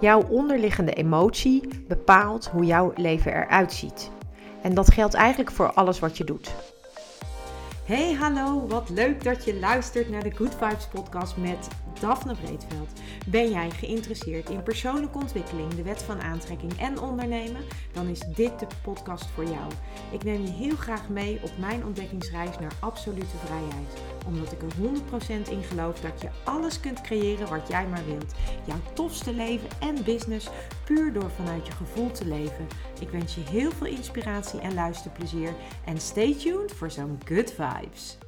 Jouw onderliggende emotie bepaalt hoe jouw leven eruit ziet. En dat geldt eigenlijk voor alles wat je doet. Hey, hallo, wat leuk dat je luistert naar de Good Vibes podcast met Daphne Breedveld. Ben jij geïnteresseerd in persoonlijke ontwikkeling, de wet van aantrekking en ondernemen? Dan is dit de podcast voor jou. Ik neem je heel graag mee op mijn ontdekkingsreis naar absolute vrijheid. Omdat ik er 100% in geloof dat je alles kunt creëren wat jij maar wilt. Jouw tofste leven en business puur door vanuit je gevoel te leven. Ik wens je heel veel inspiratie en luisterplezier. En stay tuned voor zo'n good vibes.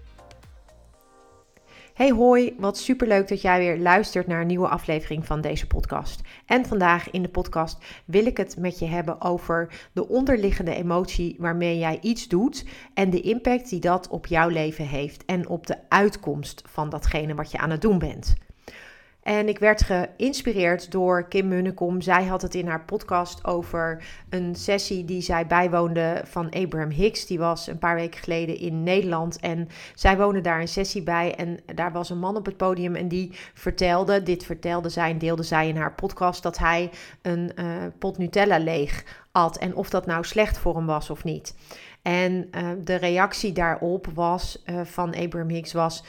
Hey hoi, wat superleuk dat jij weer luistert naar een nieuwe aflevering van deze podcast. En vandaag in de podcast wil ik het met je hebben over de onderliggende emotie waarmee jij iets doet en de impact die dat op jouw leven heeft en op de uitkomst van datgene wat je aan het doen bent. En ik werd geïnspireerd door Kim Munnekom. Zij had het in haar podcast over een sessie die zij bijwoonde van Abraham Hicks. Die was een paar weken geleden in Nederland. En zij woonde daar een sessie bij. En daar was een man op het podium en die vertelde, dit vertelde zij en deelde zij in haar podcast, dat hij een uh, pot Nutella leeg at. En of dat nou slecht voor hem was of niet. En uh, de reactie daarop was uh, van Abraham Hicks was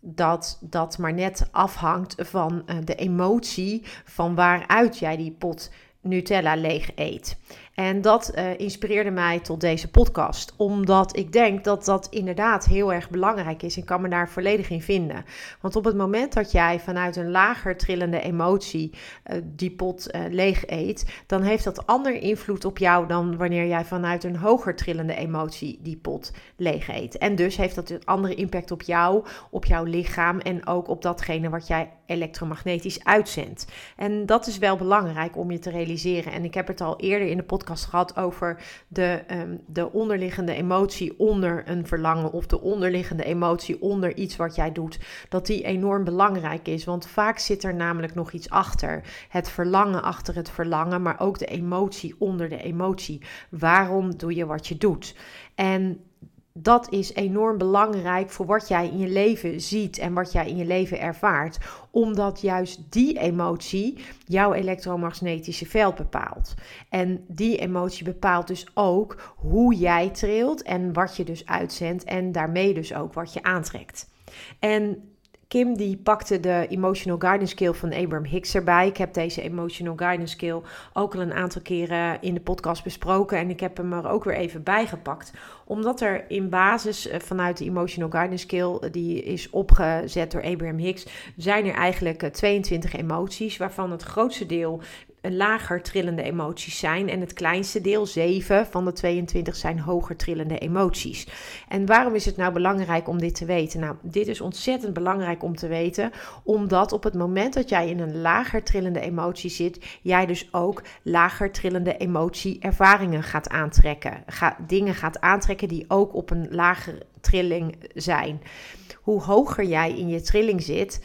dat dat maar net afhangt van uh, de emotie van waaruit jij die pot Nutella leeg eet. En dat uh, inspireerde mij tot deze podcast, omdat ik denk dat dat inderdaad heel erg belangrijk is en kan me daar volledig in vinden. Want op het moment dat jij vanuit een lager trillende emotie uh, die pot uh, leeg eet, dan heeft dat ander invloed op jou dan wanneer jij vanuit een hoger trillende emotie die pot leeg eet. En dus heeft dat een andere impact op jou, op jouw lichaam en ook op datgene wat jij elektromagnetisch uitzendt. En dat is wel belangrijk om je te realiseren. En ik heb het al eerder in de podcast gehad over de, um, de onderliggende emotie onder een verlangen of de onderliggende emotie onder iets wat jij doet, dat die enorm belangrijk is. Want vaak zit er namelijk nog iets achter. Het verlangen achter het verlangen, maar ook de emotie onder de emotie. Waarom doe je wat je doet? En dat is enorm belangrijk voor wat jij in je leven ziet en wat jij in je leven ervaart. Omdat juist die emotie jouw elektromagnetische veld bepaalt. En die emotie bepaalt dus ook hoe jij trilt en wat je dus uitzendt en daarmee dus ook wat je aantrekt. En Kim die pakte de Emotional Guidance Skill van Abraham Hicks erbij. Ik heb deze Emotional Guidance Skill ook al een aantal keren in de podcast besproken. En ik heb hem er ook weer even bijgepakt. Omdat er in basis eh, vanuit de Emotional Guidance Skill, eh, die is opgezet door Abraham Hicks, zijn er eigenlijk 22 eh, emoties. Waarvan het grootste deel lager trillende emoties zijn. En het kleinste deel, 7 van de 22, zijn hoger trillende emoties. En waarom is het nou belangrijk om dit te weten? Nou, dit is ontzettend belangrijk om te weten, omdat op het moment dat jij in een lager trillende emotie zit, jij dus ook lager trillende emotie-ervaringen gaat aantrekken. Ga, dingen gaat aantrekken die ook op een lagere trilling zijn. Hoe hoger jij in je trilling zit,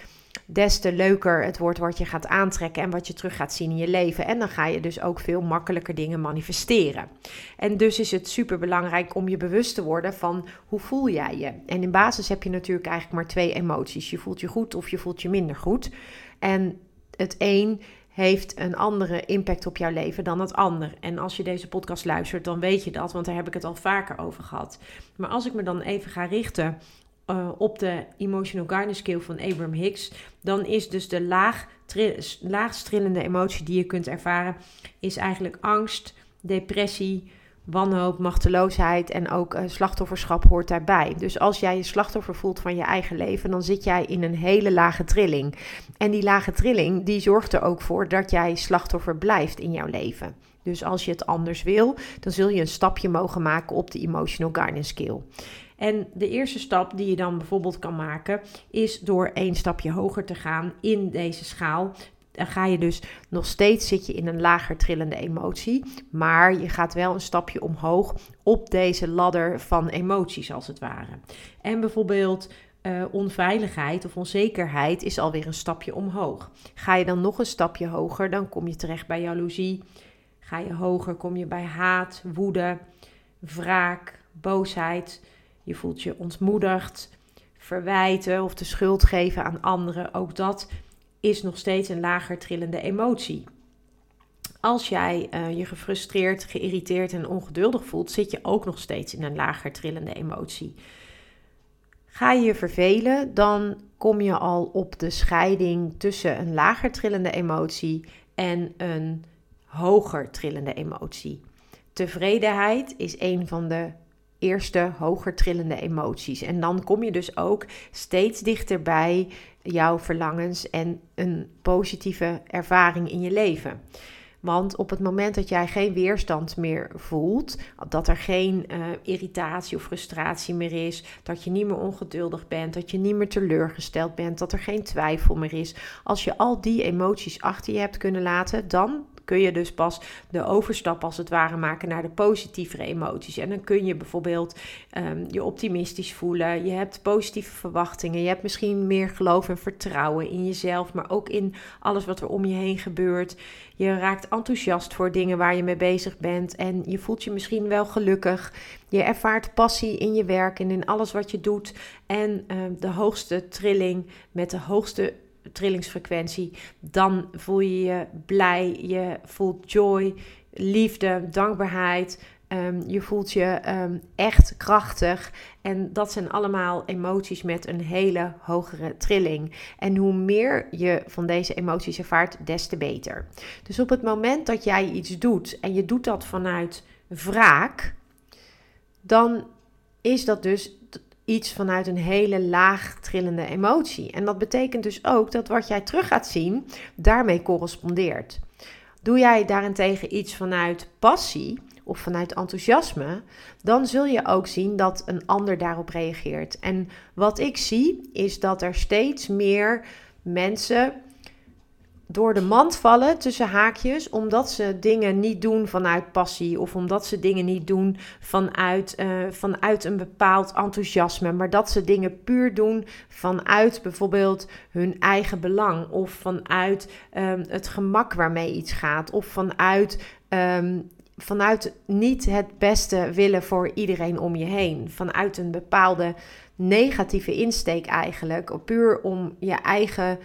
des te leuker het wordt wat je gaat aantrekken en wat je terug gaat zien in je leven. En dan ga je dus ook veel makkelijker dingen manifesteren. En dus is het super belangrijk om je bewust te worden van hoe voel jij je. En in basis heb je natuurlijk eigenlijk maar twee emoties. Je voelt je goed of je voelt je minder goed. En het een heeft een andere impact op jouw leven dan het ander. En als je deze podcast luistert, dan weet je dat, want daar heb ik het al vaker over gehad. Maar als ik me dan even ga richten uh, op de Emotional Guidance Skill van Abraham Hicks, dan is dus de laag, trillende emotie die je kunt ervaren, is eigenlijk angst, depressie, wanhoop, machteloosheid en ook uh, slachtofferschap hoort daarbij. Dus als jij je slachtoffer voelt van je eigen leven, dan zit jij in een hele lage trilling. En die lage trilling, die zorgt er ook voor dat jij slachtoffer blijft in jouw leven. Dus als je het anders wil, dan zul je een stapje mogen maken op de Emotional Guidance Skill. En de eerste stap die je dan bijvoorbeeld kan maken, is door één stapje hoger te gaan in deze schaal. Dan ga je dus nog steeds zit je in een lager trillende emotie, maar je gaat wel een stapje omhoog op deze ladder van emoties als het ware. En bijvoorbeeld uh, onveiligheid of onzekerheid is alweer een stapje omhoog. Ga je dan nog een stapje hoger, dan kom je terecht bij jaloezie. Ga je hoger, kom je bij haat, woede, wraak, boosheid je voelt je ontmoedigd, verwijten of de schuld geven aan anderen. Ook dat is nog steeds een lager trillende emotie. Als jij uh, je gefrustreerd, geïrriteerd en ongeduldig voelt, zit je ook nog steeds in een lager trillende emotie. Ga je je vervelen, dan kom je al op de scheiding tussen een lager trillende emotie en een hoger trillende emotie. Tevredenheid is een van de eerste hoger trillende emoties. En dan kom je dus ook steeds dichter bij jouw verlangens en een positieve ervaring in je leven. Want op het moment dat jij geen weerstand meer voelt, dat er geen uh, irritatie of frustratie meer is, dat je niet meer ongeduldig bent, dat je niet meer teleurgesteld bent, dat er geen twijfel meer is. Als je al die emoties achter je hebt kunnen laten, dan kun je dus pas de overstap als het ware maken naar de positievere emoties. En dan kun je bijvoorbeeld um, je optimistisch voelen. Je hebt positieve verwachtingen. Je hebt misschien meer geloof en vertrouwen in jezelf, maar ook in alles wat er om je heen gebeurt. Je raakt enthousiast voor dingen waar je mee bezig bent en je voelt je misschien wel gelukkig. Je ervaart passie in je werk en in alles wat je doet. En uh, de hoogste trilling met de hoogste trillingsfrequentie, dan voel je je blij, je voelt joy, liefde, dankbaarheid. Um, je voelt je um, echt krachtig. En dat zijn allemaal emoties met een hele hogere trilling. En hoe meer je van deze emoties ervaart, des te beter. Dus op het moment dat jij iets doet en je doet dat vanuit wraak, dan is dat dus iets vanuit een hele laag trillende emotie. En dat betekent dus ook dat wat jij terug gaat zien daarmee correspondeert. Doe jij daarentegen iets vanuit passie of vanuit enthousiasme, dan zul je ook zien dat een ander daarop reageert. En wat ik zie is dat er steeds meer mensen door de mand vallen tussen haakjes, omdat ze dingen niet doen vanuit passie of omdat ze dingen niet doen vanuit, uh, vanuit een bepaald enthousiasme, maar dat ze dingen puur doen vanuit bijvoorbeeld hun eigen belang of vanuit um, het gemak waarmee iets gaat of vanuit. Um, vanuit niet het beste willen voor iedereen om je heen. Vanuit een bepaalde negatieve insteek eigenlijk. Puur om je eigen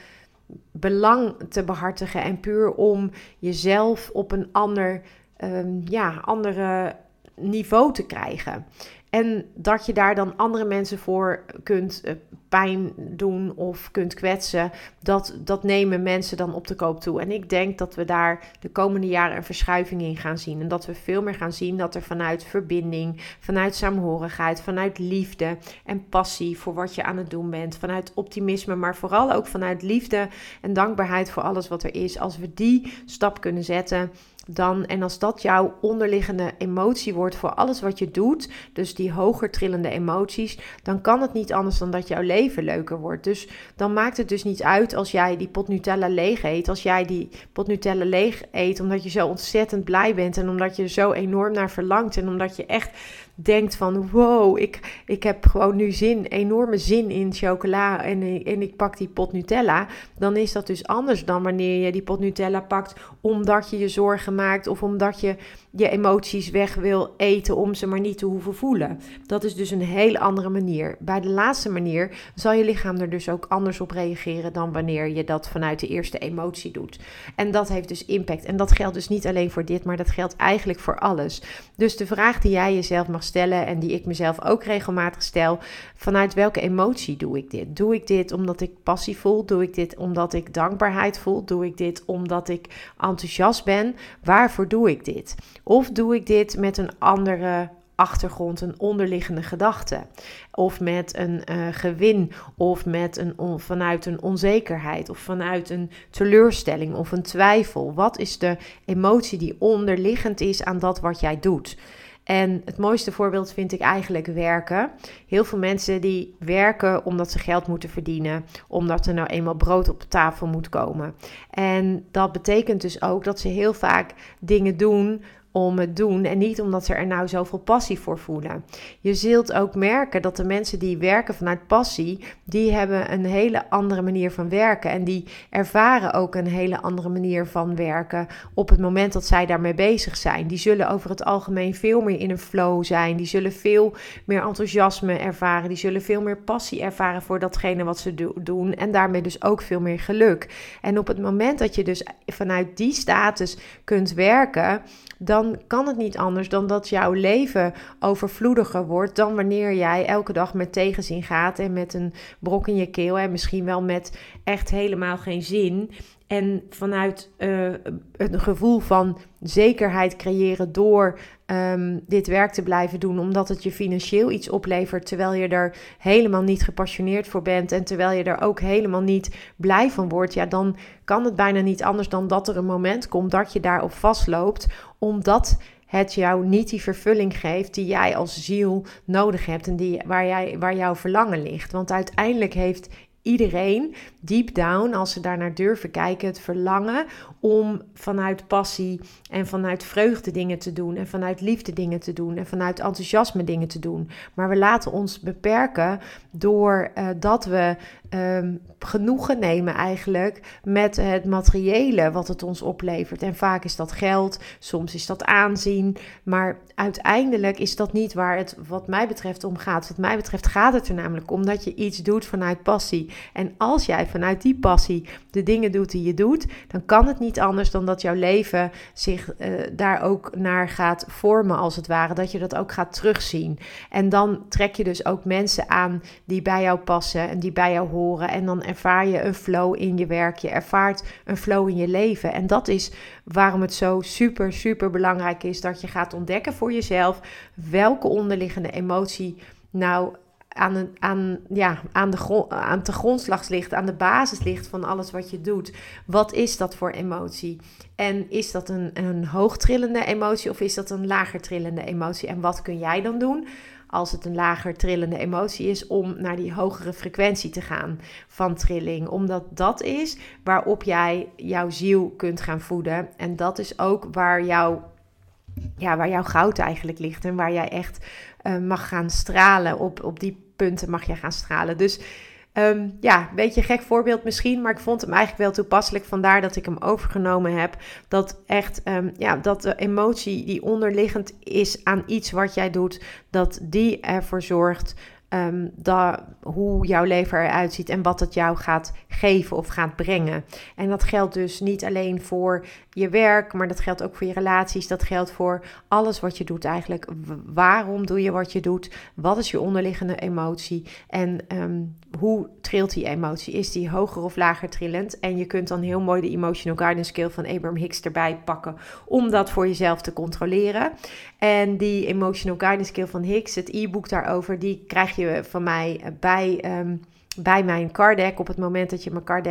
belang te behartigen en puur om jezelf op een ander, um, ja, andere niveau te krijgen. En dat je daar dan andere mensen voor kunt eh, pijn doen of kunt kwetsen, dat, dat nemen mensen dan op de koop toe. En ik denk dat we daar de komende jaren een verschuiving in gaan zien. En dat we veel meer gaan zien dat er vanuit verbinding, vanuit saamhorigheid, vanuit liefde en passie voor wat je aan het doen bent, vanuit optimisme, maar vooral ook vanuit liefde en dankbaarheid voor alles wat er is. Als we die stap kunnen zetten, dan, en als dat jouw onderliggende emotie wordt voor alles wat je doet, dus die hoger trillende emoties, dan kan het niet anders dan dat jouw leven leuker wordt. Dus dan maakt het dus niet uit als jij die pot Nutella leeg eet, als jij die pot Nutella leeg eet, omdat je zo ontzettend blij bent en omdat je er zo enorm naar verlangt en omdat je echt denkt van wow, ik, ik heb gewoon nu zin, enorme zin in chocola en, en ik pak die pot Nutella, dan is dat dus anders dan wanneer je die pot Nutella pakt omdat je je zorgen maakt of omdat je je emoties weg wil eten om ze maar niet te hoeven voelen. Dat is dus een hele andere manier. Bij de laatste manier zal je lichaam er dus ook anders op reageren dan wanneer je dat vanuit de eerste emotie doet. En dat heeft dus impact. En dat geldt dus niet alleen voor dit, maar dat geldt eigenlijk voor alles. Dus de vraag die jij jezelf mag stellen en die ik mezelf ook regelmatig stel, vanuit welke emotie doe ik dit? Doe ik dit omdat ik passie voel? Doe ik dit omdat ik dankbaarheid voel? Doe ik dit omdat ik enthousiast ben? Waarvoor doe ik dit? Of doe ik dit met een andere achtergrond, een onderliggende gedachte? Of met een uh, gewin, of met een vanuit een onzekerheid, of vanuit een teleurstelling of een twijfel? Wat is de emotie die onderliggend is aan dat wat jij doet? En het mooiste voorbeeld vind ik eigenlijk werken. Heel veel mensen die werken omdat ze geld moeten verdienen, omdat er nou eenmaal brood op tafel moet komen. En dat betekent dus ook dat ze heel vaak dingen doen om het doen en niet omdat ze er nou zoveel passie voor voelen. Je zult ook merken dat de mensen die werken vanuit passie, die hebben een hele andere manier van werken en die ervaren ook een hele andere manier van werken op het moment dat zij daarmee bezig zijn. Die zullen over het algemeen veel meer in een flow zijn, die zullen veel meer enthousiasme ervaren, die zullen veel meer passie ervaren voor datgene wat ze doen en daarmee dus ook veel meer geluk. En op het moment dat je dus vanuit die status kunt werken, dan kan het niet anders dan dat jouw leven overvloediger wordt dan wanneer jij elke dag met tegenzin gaat en met een brok in je keel en misschien wel met echt helemaal geen zin. En vanuit uh, een gevoel van zekerheid creëren door um, dit werk te blijven doen, omdat het je financieel iets oplevert, terwijl je er helemaal niet gepassioneerd voor bent en terwijl je er ook helemaal niet blij van wordt, ja, dan kan het bijna niet anders dan dat er een moment komt dat je daarop vastloopt, omdat het jou niet die vervulling geeft die jij als ziel nodig hebt en die, waar, jij, waar jouw verlangen ligt. Want uiteindelijk heeft iedereen deep down, als ze daar naar durven kijken, het verlangen om vanuit passie en vanuit vreugde dingen te doen en vanuit liefde dingen te doen en vanuit enthousiasme dingen te doen. Maar we laten ons beperken door uh, dat we um, genoegen nemen eigenlijk met het materiële wat het ons oplevert. En vaak is dat geld, soms is dat aanzien, maar uiteindelijk is dat niet waar het wat mij betreft om gaat. Wat mij betreft gaat het er namelijk om dat je iets doet vanuit passie. En als jij vanuit die passie de dingen doet die je doet, dan kan het niet anders dan dat jouw leven zich uh, daar ook naar gaat vormen als het ware. Dat je dat ook gaat terugzien. En dan trek je dus ook mensen aan die bij jou passen en die bij jou horen. En dan ervaar je een flow in je werk. Je ervaart een flow in je leven. En dat is waarom het zo super, super belangrijk is dat je gaat ontdekken voor jezelf welke onderliggende emotie nou aan, aan, ja, aan, de aan de grondslag ligt, aan de basis ligt van alles wat je doet. Wat is dat voor emotie? En is dat een, een hoogtrillende emotie of is dat een lager trillende emotie? En wat kun jij dan doen als het een lager trillende emotie is, om naar die hogere frequentie te gaan van trilling. Omdat dat is waarop jij jouw ziel kunt gaan voeden. En dat is ook waar jouw, ja, waar jouw goud eigenlijk ligt. En waar jij echt uh, mag gaan stralen. Op, op die punten mag je gaan stralen. Dus Um, ja, een beetje een gek voorbeeld misschien, maar ik vond hem eigenlijk wel toepasselijk. Vandaar dat ik hem overgenomen heb. Dat echt, um, ja, dat de emotie die onderliggend is aan iets wat jij doet, dat die ervoor zorgt um, hoe jouw leven eruit ziet en wat het jou gaat geven of gaat brengen. En dat geldt dus niet alleen voor je werk, maar dat geldt ook voor je relaties. Dat geldt voor alles wat je doet eigenlijk. Waarom doe je wat je doet? Wat is je onderliggende emotie? En um, hoe trilt die emotie? Is die hoger of lager trillend? En je kunt dan heel mooi de Emotional Guidance Scale van Abraham Hicks erbij pakken om dat voor jezelf te controleren. En die Emotional Guidance Scale van Hicks, het e-book daarover, die krijg je van mij bij. Um, bij mijn card Op het moment dat je mijn card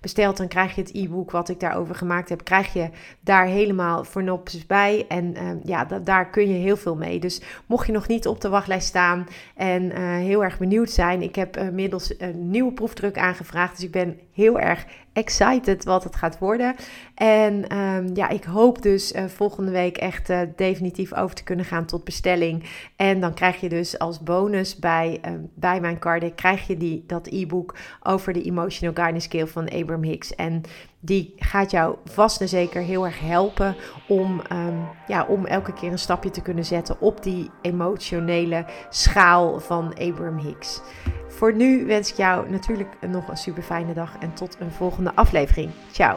bestelt, dan krijg je het e-book wat ik daarover gemaakt heb. Krijg je daar helemaal voornopjes bij. En uh, ja, daar kun je heel veel mee. Dus mocht je nog niet op de wachtlijst staan en uh, heel erg benieuwd zijn, ik heb inmiddels een nieuwe proefdruk aangevraagd. Dus ik ben heel erg excited wat het gaat worden. En um, ja, ik hoop dus uh, volgende week echt uh, definitief over te kunnen gaan tot bestelling. En dan krijg je dus als bonus bij, uh, bij mijn card, krijg je die, dat e-book over de Emotional Guidance Scale van Abraham Hicks. En die gaat jou vast en zeker heel erg helpen om, um, ja, om elke keer een stapje te kunnen zetten op die emotionele schaal van Abraham Hicks. Voor nu wens ik jou natuurlijk nog een super fijne dag en tot een volgende aflevering. Ciao.